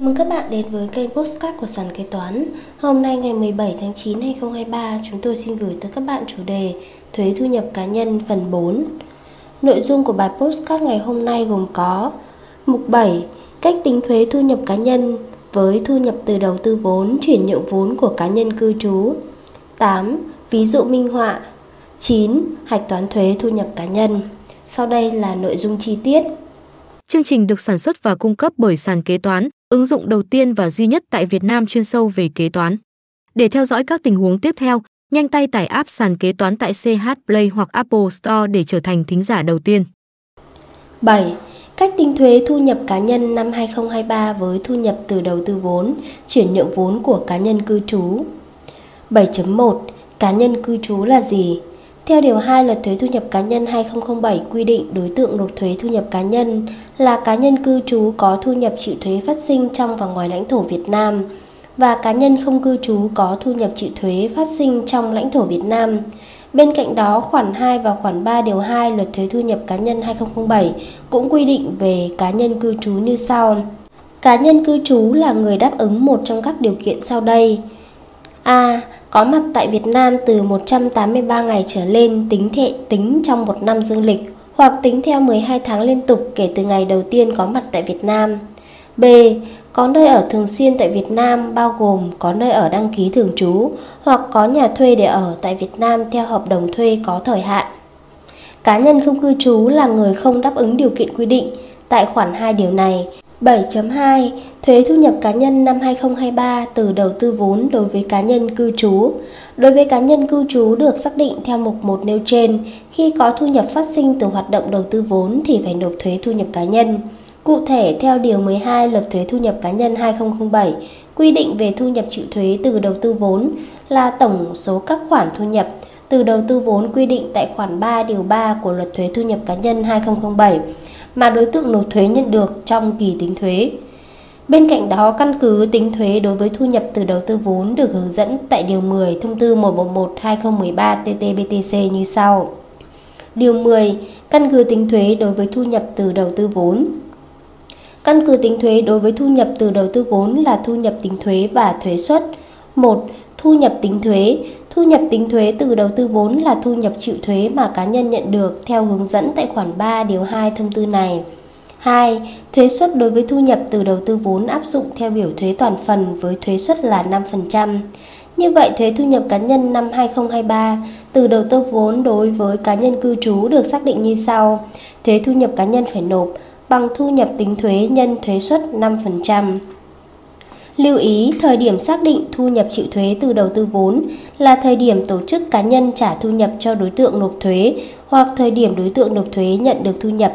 Mừng các bạn đến với kênh Postcard của Sàn Kế Toán. Hôm nay ngày 17 tháng 9 2023, chúng tôi xin gửi tới các bạn chủ đề Thuế thu nhập cá nhân phần 4. Nội dung của bài Postcard ngày hôm nay gồm có Mục 7. Cách tính thuế thu nhập cá nhân với thu nhập từ đầu tư vốn, chuyển nhượng vốn của cá nhân cư trú. 8. Ví dụ minh họa. 9. Hạch toán thuế thu nhập cá nhân. Sau đây là nội dung chi tiết. Chương trình được sản xuất và cung cấp bởi sàn kế toán, ứng dụng đầu tiên và duy nhất tại Việt Nam chuyên sâu về kế toán. Để theo dõi các tình huống tiếp theo, nhanh tay tải app sàn kế toán tại CH Play hoặc Apple Store để trở thành thính giả đầu tiên. 7. Cách tính thuế thu nhập cá nhân năm 2023 với thu nhập từ đầu tư vốn, chuyển nhượng vốn của cá nhân cư trú. 7.1. Cá nhân cư trú là gì? Theo Điều 2 Luật Thuế Thu nhập Cá nhân 2007 quy định đối tượng nộp thuế thu nhập cá nhân là cá nhân cư trú có thu nhập chịu thuế phát sinh trong và ngoài lãnh thổ Việt Nam và cá nhân không cư trú có thu nhập chịu thuế phát sinh trong lãnh thổ Việt Nam. Bên cạnh đó, khoản 2 và khoản 3 điều 2 Luật Thuế Thu nhập Cá nhân 2007 cũng quy định về cá nhân cư trú như sau. Cá nhân cư trú là người đáp ứng một trong các điều kiện sau đây. A, có mặt tại Việt Nam từ 183 ngày trở lên, tính thệ, tính trong một năm dương lịch, hoặc tính theo 12 tháng liên tục kể từ ngày đầu tiên có mặt tại Việt Nam. B. Có nơi ở thường xuyên tại Việt Nam, bao gồm có nơi ở đăng ký thường trú, hoặc có nhà thuê để ở tại Việt Nam theo hợp đồng thuê có thời hạn. Cá nhân không cư trú là người không đáp ứng điều kiện quy định tại khoản 2 điều này 7.2 Thuế thu nhập cá nhân năm 2023 từ đầu tư vốn đối với cá nhân cư trú. Đối với cá nhân cư trú được xác định theo mục 1 nêu trên, khi có thu nhập phát sinh từ hoạt động đầu tư vốn thì phải nộp thuế thu nhập cá nhân. Cụ thể, theo Điều 12 Luật Thuế Thu nhập Cá nhân 2007, quy định về thu nhập chịu thuế từ đầu tư vốn là tổng số các khoản thu nhập từ đầu tư vốn quy định tại khoản 3 điều 3 của Luật Thuế Thu nhập Cá nhân 2007 mà đối tượng nộp thuế nhận được trong kỳ tính thuế. Bên cạnh đó, căn cứ tính thuế đối với thu nhập từ đầu tư vốn được hướng dẫn tại Điều 10 Thông tư 111-2013-TT-BTC như sau. Điều 10. Căn cứ tính thuế đối với thu nhập từ đầu tư vốn Căn cứ tính thuế đối với thu nhập từ đầu tư vốn là thu nhập tính thuế và thuế suất. 1. Thu nhập tính thuế Thu nhập tính thuế từ đầu tư vốn là thu nhập chịu thuế mà cá nhân nhận được theo hướng dẫn tại khoản 3 điều 2 thông tư này. 2. Thuế suất đối với thu nhập từ đầu tư vốn áp dụng theo biểu thuế toàn phần với thuế suất là 5%. Như vậy, thuế thu nhập cá nhân năm 2023 từ đầu tư vốn đối với cá nhân cư trú được xác định như sau. Thuế thu nhập cá nhân phải nộp bằng thu nhập tính thuế nhân thuế suất 5%. Lưu ý, thời điểm xác định thu nhập chịu thuế từ đầu tư vốn là thời điểm tổ chức cá nhân trả thu nhập cho đối tượng nộp thuế hoặc thời điểm đối tượng nộp thuế nhận được thu nhập.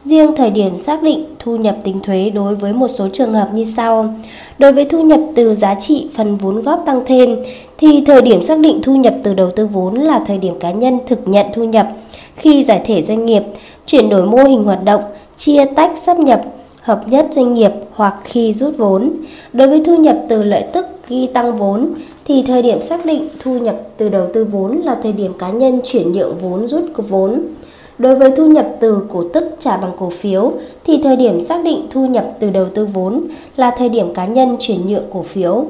Riêng thời điểm xác định thu nhập tính thuế đối với một số trường hợp như sau. Đối với thu nhập từ giá trị phần vốn góp tăng thêm thì thời điểm xác định thu nhập từ đầu tư vốn là thời điểm cá nhân thực nhận thu nhập khi giải thể doanh nghiệp, chuyển đổi mô hình hoạt động, chia tách sắp nhập hợp nhất doanh nghiệp hoặc khi rút vốn. Đối với thu nhập từ lợi tức ghi tăng vốn, thì thời điểm xác định thu nhập từ đầu tư vốn là thời điểm cá nhân chuyển nhượng vốn rút vốn. Đối với thu nhập từ cổ tức trả bằng cổ phiếu, thì thời điểm xác định thu nhập từ đầu tư vốn là thời điểm cá nhân chuyển nhượng cổ phiếu.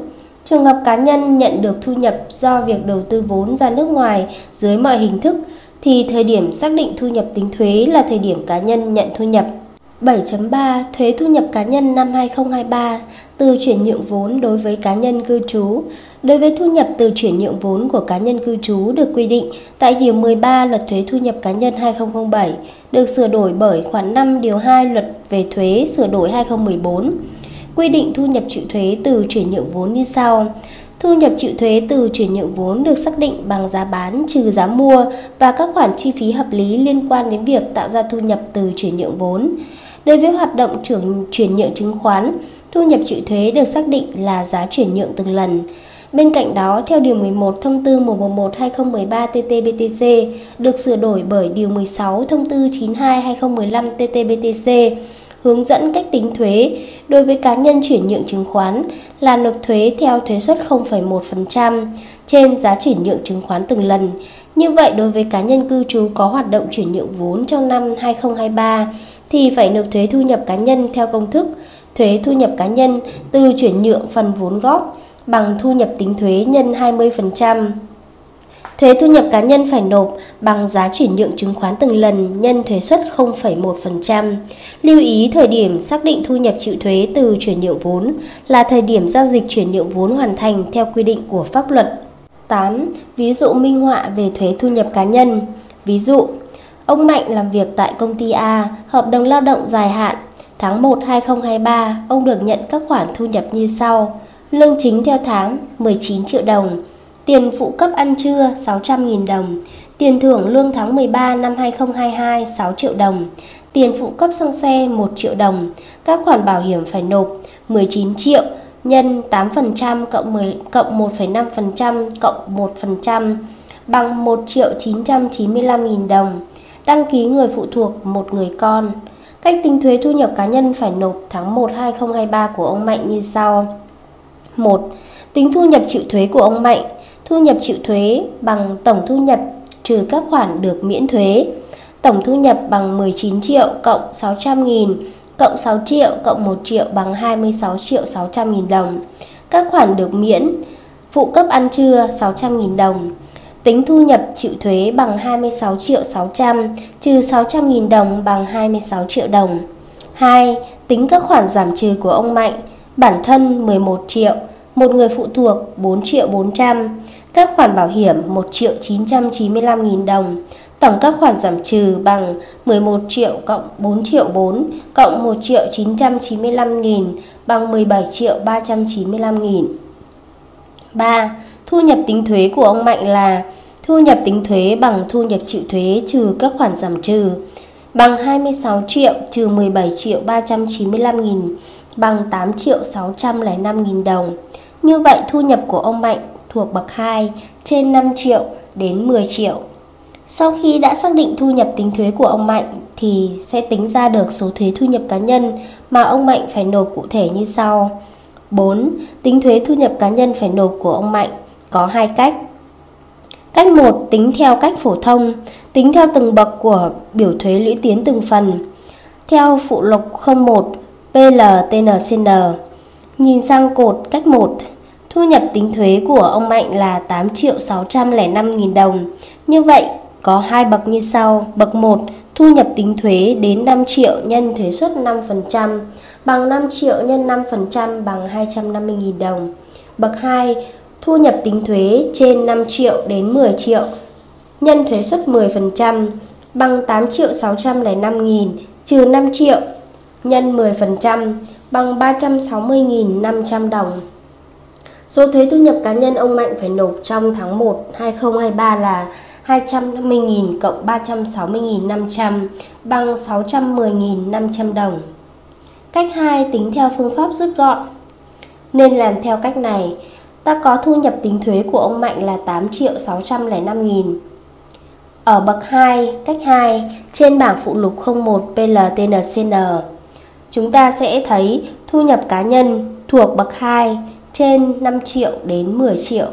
Trường hợp cá nhân nhận được thu nhập do việc đầu tư vốn ra nước ngoài dưới mọi hình thức, thì thời điểm xác định thu nhập tính thuế là thời điểm cá nhân nhận thu nhập 7.3 Thuế thu nhập cá nhân năm 2023 từ chuyển nhượng vốn đối với cá nhân cư trú. Đối với thu nhập từ chuyển nhượng vốn của cá nhân cư trú được quy định tại Điều 13 Luật Thuế Thu nhập Cá nhân 2007 được sửa đổi bởi khoản 5 Điều 2 Luật về Thuế sửa đổi 2014. Quy định thu nhập chịu thuế từ chuyển nhượng vốn như sau. Thu nhập chịu thuế từ chuyển nhượng vốn được xác định bằng giá bán trừ giá mua và các khoản chi phí hợp lý liên quan đến việc tạo ra thu nhập từ chuyển nhượng vốn. Đối với hoạt động trưởng chuyển nhượng chứng khoán, thu nhập chịu thuế được xác định là giá chuyển nhượng từng lần. Bên cạnh đó, theo Điều 11 Thông tư 111-2013-TT-BTC được sửa đổi bởi Điều 16 Thông tư 92-2015-TT-BTC hướng dẫn cách tính thuế đối với cá nhân chuyển nhượng chứng khoán là nộp thuế theo thuế suất 0,1% trên giá chuyển nhượng chứng khoán từng lần. Như vậy, đối với cá nhân cư trú có hoạt động chuyển nhượng vốn trong năm 2023, thì phải nộp thuế thu nhập cá nhân theo công thức thuế thu nhập cá nhân từ chuyển nhượng phần vốn góp bằng thu nhập tính thuế nhân 20%. Thuế thu nhập cá nhân phải nộp bằng giá chuyển nhượng chứng khoán từng lần nhân thuế suất 0,1%. Lưu ý thời điểm xác định thu nhập chịu thuế từ chuyển nhượng vốn là thời điểm giao dịch chuyển nhượng vốn hoàn thành theo quy định của pháp luật. 8. Ví dụ minh họa về thuế thu nhập cá nhân. Ví dụ, ông Mạnh làm việc tại công ty A, hợp đồng lao động dài hạn. Tháng 1 2023, ông được nhận các khoản thu nhập như sau. Lương chính theo tháng 19 triệu đồng, tiền phụ cấp ăn trưa 600.000 đồng, tiền thưởng lương tháng 13 năm 2022 6 triệu đồng, tiền phụ cấp xăng xe 1 triệu đồng, các khoản bảo hiểm phải nộp 19 triệu nhân 8% cộng 10 cộng 1,5% cộng 1% bằng 1 triệu 995 nghìn đồng. Đăng ký người phụ thuộc một người con. Cách tính thuế thu nhập cá nhân phải nộp tháng 1 2023 của ông Mạnh như sau. 1. Tính thu nhập chịu thuế của ông Mạnh. Thu nhập chịu thuế bằng tổng thu nhập trừ các khoản được miễn thuế. Tổng thu nhập bằng 19 triệu cộng 600 nghìn cộng 6 triệu cộng 1 triệu bằng 26 triệu 600 nghìn đồng. Các khoản được miễn, phụ cấp ăn trưa 600 nghìn đồng. Tính thu nhập chịu thuế bằng 26 triệu 600 trừ 600 nghìn đồng bằng 26 triệu đồng. 2. Tính các khoản giảm trừ của ông Mạnh, bản thân 11 triệu, một người phụ thuộc 4 triệu 400, các khoản bảo hiểm 1 triệu 995 nghìn đồng. Tổng các khoản giảm trừ bằng 11 triệu cộng 4 triệu 4 cộng 1 triệu 995 nghìn bằng 17 triệu 395 nghìn. 3. Thu nhập tính thuế của ông Mạnh là thu nhập tính thuế bằng thu nhập chịu thuế trừ các khoản giảm trừ, bằng 26 triệu trừ 17 triệu 395 nghìn, bằng 8 triệu 605 nghìn đồng. Như vậy, thu nhập của ông Mạnh thuộc bậc 2 trên 5 triệu đến 10 triệu. Sau khi đã xác định thu nhập tính thuế của ông Mạnh thì sẽ tính ra được số thuế thu nhập cá nhân mà ông Mạnh phải nộp cụ thể như sau. 4. Tính thuế thu nhập cá nhân phải nộp của ông Mạnh có hai cách. Cách 1 tính theo cách phổ thông, tính theo từng bậc của biểu thuế lũy tiến từng phần. Theo phụ lục 01 PLTNCN. Nhìn sang cột cách 1, thu nhập tính thuế của ông Mạnh là 8 triệu 605 nghìn đồng. Như vậy, có hai bậc như sau. Bậc 1, thu nhập tính thuế đến 5 triệu nhân thuế suất 5%, bằng 5 triệu nhân 5% bằng 250.000 đồng. Bậc 2, thu nhập tính thuế trên 5 triệu đến 10 triệu, nhân thuế suất 10%, bằng 8 triệu 605 nghìn, trừ 5 triệu, nhân 10%, bằng 360.500 đồng. Số thuế thu nhập cá nhân ông Mạnh phải nộp trong tháng 1 2023 là 250.000 cộng 360.500 bằng 610.500 đồng. Cách 2 tính theo phương pháp rút gọn. Nên làm theo cách này, ta có thu nhập tính thuế của ông Mạnh là 8 triệu 605 nghìn. Ở bậc 2, cách 2, trên bảng phụ lục 01 PLTNCN, chúng ta sẽ thấy thu nhập cá nhân thuộc bậc 2 trên 5 triệu đến 10 triệu.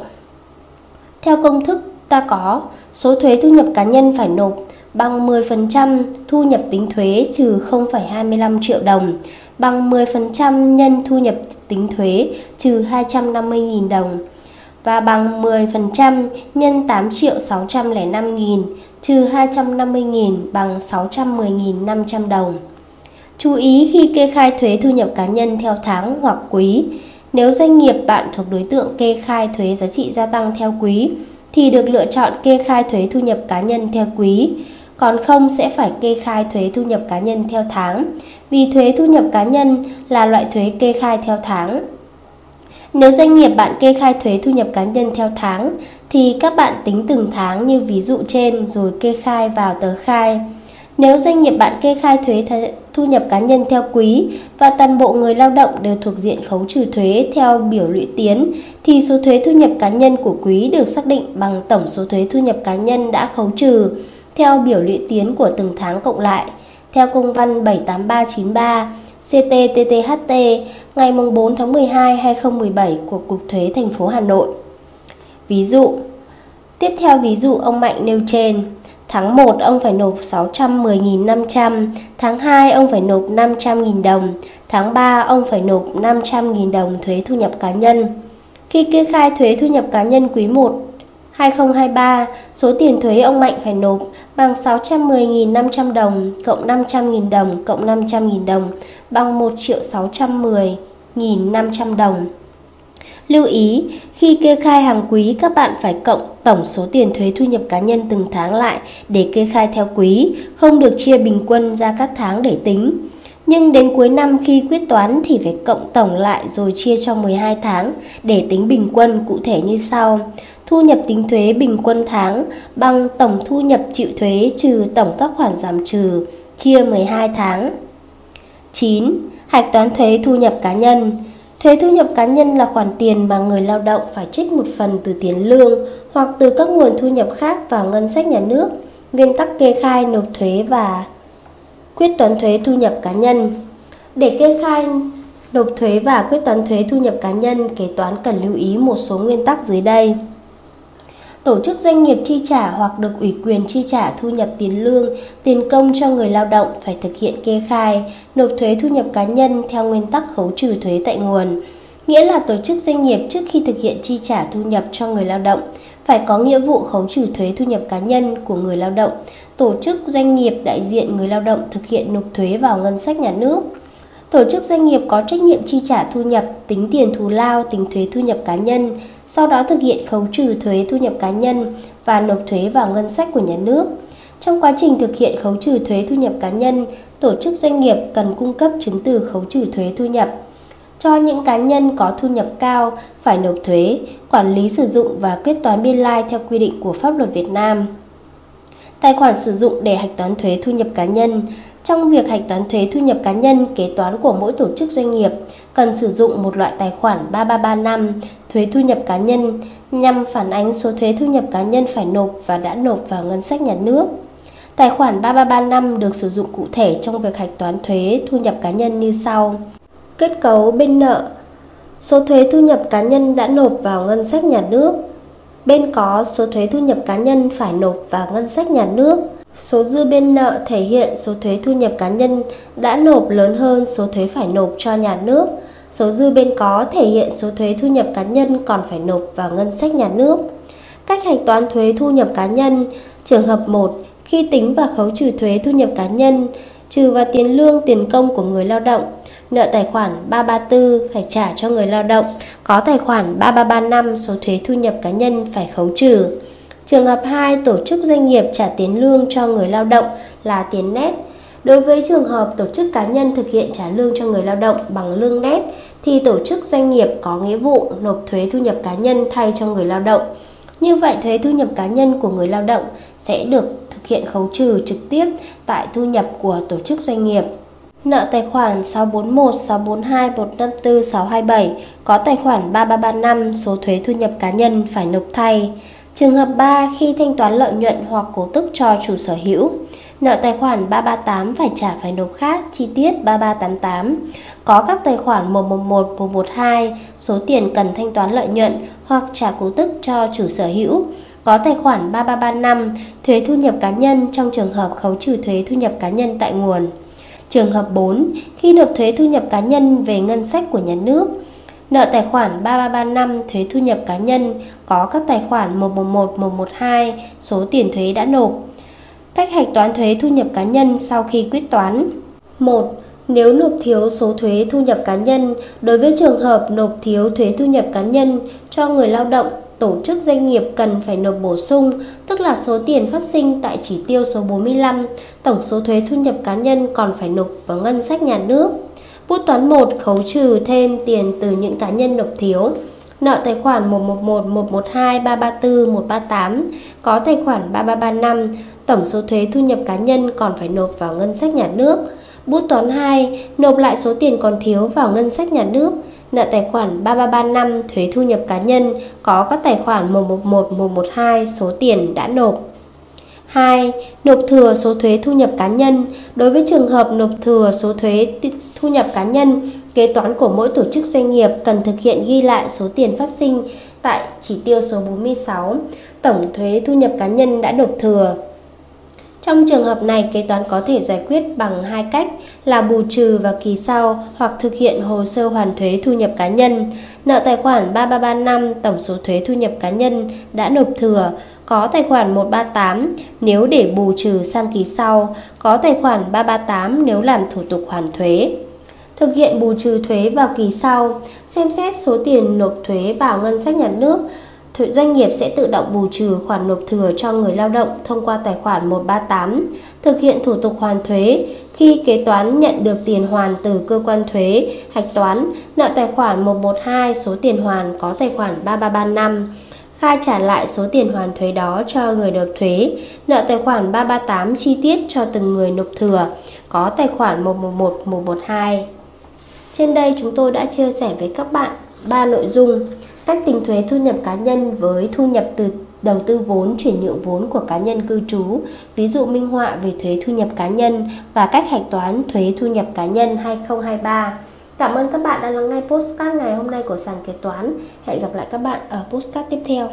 Theo công thức ta có số thuế thu nhập cá nhân phải nộp bằng 10% thu nhập tính thuế trừ 0,25 triệu đồng bằng 10% nhân thu nhập tính thuế trừ 250.000 đồng và bằng 10% nhân 8 triệu 605 nghìn trừ 250 nghìn bằng 610.500 đồng. Chú ý khi kê khai thuế thu nhập cá nhân theo tháng hoặc quý, nếu doanh nghiệp bạn thuộc đối tượng kê khai thuế giá trị gia tăng theo quý, thì được lựa chọn kê khai thuế thu nhập cá nhân theo quý, còn không sẽ phải kê khai thuế thu nhập cá nhân theo tháng, vì thuế thu nhập cá nhân là loại thuế kê khai theo tháng. Nếu doanh nghiệp bạn kê khai thuế thu nhập cá nhân theo tháng thì các bạn tính từng tháng như ví dụ trên rồi kê khai vào tờ khai. Nếu doanh nghiệp bạn kê khai thuế thu nhập cá nhân theo quý và toàn bộ người lao động đều thuộc diện khấu trừ thuế theo biểu lũy tiến thì số thuế thu nhập cá nhân của quý được xác định bằng tổng số thuế thu nhập cá nhân đã khấu trừ theo biểu lũy tiến của từng tháng cộng lại theo công văn 78393 CTTTHT ngày 4 tháng 12 2017 của Cục Thuế thành phố Hà Nội. Ví dụ, tiếp theo ví dụ ông Mạnh nêu trên, tháng 1 ông phải nộp 610.500, tháng 2 ông phải nộp 500.000 đồng, Tháng 3 ông phải nộp 500.000 đồng thuế thu nhập cá nhân. Khi kê khai thuế thu nhập cá nhân quý 1 2023, số tiền thuế ông Mạnh phải nộp bằng 610.500 đồng cộng 500.000 đồng cộng 500.000 đồng bằng 1 triệu 610.500 đồng. Lưu ý, khi kê khai hàng quý các bạn phải cộng tổng số tiền thuế thu nhập cá nhân từng tháng lại để kê khai theo quý, không được chia bình quân ra các tháng để tính. Nhưng đến cuối năm khi quyết toán thì phải cộng tổng lại rồi chia cho 12 tháng để tính bình quân cụ thể như sau. Thu nhập tính thuế bình quân tháng bằng tổng thu nhập chịu thuế trừ tổng các khoản giảm trừ, chia 12 tháng. 9. Hạch toán thuế thu nhập cá nhân Thuế thu nhập cá nhân là khoản tiền mà người lao động phải trích một phần từ tiền lương hoặc từ các nguồn thu nhập khác vào ngân sách nhà nước. Nguyên tắc kê khai nộp thuế và quyết toán thuế thu nhập cá nhân. Để kê khai nộp thuế và quyết toán thuế thu nhập cá nhân, kế toán cần lưu ý một số nguyên tắc dưới đây. Tổ chức doanh nghiệp chi trả hoặc được ủy quyền chi trả thu nhập tiền lương, tiền công cho người lao động phải thực hiện kê khai, nộp thuế thu nhập cá nhân theo nguyên tắc khấu trừ thuế tại nguồn. Nghĩa là tổ chức doanh nghiệp trước khi thực hiện chi trả thu nhập cho người lao động phải có nghĩa vụ khấu trừ thuế thu nhập cá nhân của người lao động. Tổ chức doanh nghiệp đại diện người lao động thực hiện nộp thuế vào ngân sách nhà nước. Tổ chức doanh nghiệp có trách nhiệm chi trả thu nhập, tính tiền thù lao, tính thuế thu nhập cá nhân, sau đó thực hiện khấu trừ thuế thu nhập cá nhân và nộp thuế vào ngân sách của nhà nước. Trong quá trình thực hiện khấu trừ thuế thu nhập cá nhân, tổ chức doanh nghiệp cần cung cấp chứng từ khấu trừ thuế thu nhập. Cho những cá nhân có thu nhập cao phải nộp thuế, quản lý sử dụng và quyết toán biên lai theo quy định của pháp luật Việt Nam. Tài khoản sử dụng để hạch toán thuế thu nhập cá nhân trong việc hạch toán thuế thu nhập cá nhân, kế toán của mỗi tổ chức doanh nghiệp cần sử dụng một loại tài khoản 3335 thuế thu nhập cá nhân nhằm phản ánh số thuế thu nhập cá nhân phải nộp và đã nộp vào ngân sách nhà nước. Tài khoản 3335 được sử dụng cụ thể trong việc hạch toán thuế thu nhập cá nhân như sau. Kết cấu bên nợ Số thuế thu nhập cá nhân đã nộp vào ngân sách nhà nước. Bên có số thuế thu nhập cá nhân phải nộp vào ngân sách nhà nước Số dư bên nợ thể hiện số thuế thu nhập cá nhân đã nộp lớn hơn số thuế phải nộp cho nhà nước. Số dư bên có thể hiện số thuế thu nhập cá nhân còn phải nộp vào ngân sách nhà nước. Cách hạch toán thuế thu nhập cá nhân Trường hợp 1, khi tính và khấu trừ thuế thu nhập cá nhân, trừ vào tiền lương tiền công của người lao động, nợ tài khoản 334 phải trả cho người lao động, có tài khoản 3335 số thuế thu nhập cá nhân phải khấu trừ. Trường hợp 2, tổ chức doanh nghiệp trả tiền lương cho người lao động là tiền nét. Đối với trường hợp tổ chức cá nhân thực hiện trả lương cho người lao động bằng lương nét thì tổ chức doanh nghiệp có nghĩa vụ nộp thuế thu nhập cá nhân thay cho người lao động. Như vậy thuế thu nhập cá nhân của người lao động sẽ được thực hiện khấu trừ trực tiếp tại thu nhập của tổ chức doanh nghiệp. Nợ tài khoản 641, 642, 154, 627 có tài khoản 3335 số thuế thu nhập cá nhân phải nộp thay. Trường hợp 3 khi thanh toán lợi nhuận hoặc cổ tức cho chủ sở hữu, nợ tài khoản 338 phải trả phải nộp khác, chi tiết 3388. Có các tài khoản 111, 112, số tiền cần thanh toán lợi nhuận hoặc trả cổ tức cho chủ sở hữu. Có tài khoản 3335, thuế thu nhập cá nhân trong trường hợp khấu trừ thuế thu nhập cá nhân tại nguồn. Trường hợp 4, khi nộp thuế thu nhập cá nhân về ngân sách của nhà nước, Nợ tài khoản 3335 thuế thu nhập cá nhân có các tài khoản 111, 112 số tiền thuế đã nộp. Cách hạch toán thuế thu nhập cá nhân sau khi quyết toán. 1. Nếu nộp thiếu số thuế thu nhập cá nhân, đối với trường hợp nộp thiếu thuế thu nhập cá nhân cho người lao động, tổ chức doanh nghiệp cần phải nộp bổ sung, tức là số tiền phát sinh tại chỉ tiêu số 45, tổng số thuế thu nhập cá nhân còn phải nộp vào ngân sách nhà nước. Bút toán 1 khấu trừ thêm tiền từ những cá nhân nộp thiếu. Nợ tài khoản 111, 112, 334, 138 có tài khoản 3335, tổng số thuế thu nhập cá nhân còn phải nộp vào ngân sách nhà nước. Bút toán 2 nộp lại số tiền còn thiếu vào ngân sách nhà nước. Nợ tài khoản 3335 thuế thu nhập cá nhân có các tài khoản 111, 112 số tiền đã nộp. 2. Nộp thừa số thuế thu nhập cá nhân Đối với trường hợp nộp thừa số thuế thu nhập cá nhân, kế toán của mỗi tổ chức doanh nghiệp cần thực hiện ghi lại số tiền phát sinh tại chỉ tiêu số 46, tổng thuế thu nhập cá nhân đã nộp thừa. Trong trường hợp này, kế toán có thể giải quyết bằng hai cách là bù trừ vào kỳ sau hoặc thực hiện hồ sơ hoàn thuế thu nhập cá nhân. Nợ tài khoản 3335 tổng số thuế thu nhập cá nhân đã nộp thừa, có tài khoản 138 nếu để bù trừ sang kỳ sau, có tài khoản 338 nếu làm thủ tục hoàn thuế. Thực hiện bù trừ thuế vào kỳ sau, xem xét số tiền nộp thuế vào ngân sách nhà nước, doanh nghiệp sẽ tự động bù trừ khoản nộp thừa cho người lao động thông qua tài khoản 138, thực hiện thủ tục hoàn thuế khi kế toán nhận được tiền hoàn từ cơ quan thuế, hạch toán, nợ tài khoản 112 số tiền hoàn có tài khoản 3335 khai trả lại số tiền hoàn thuế đó cho người nộp thuế, nợ tài khoản 338 chi tiết cho từng người nộp thừa, có tài khoản 111, 112. Trên đây chúng tôi đã chia sẻ với các bạn ba nội dung cách tính thuế thu nhập cá nhân với thu nhập từ đầu tư vốn chuyển nhượng vốn của cá nhân cư trú, ví dụ minh họa về thuế thu nhập cá nhân và cách hạch toán thuế thu nhập cá nhân 2023. Cảm ơn các bạn đã lắng nghe postcard ngày hôm nay của sàn kế toán. Hẹn gặp lại các bạn ở postcard tiếp theo.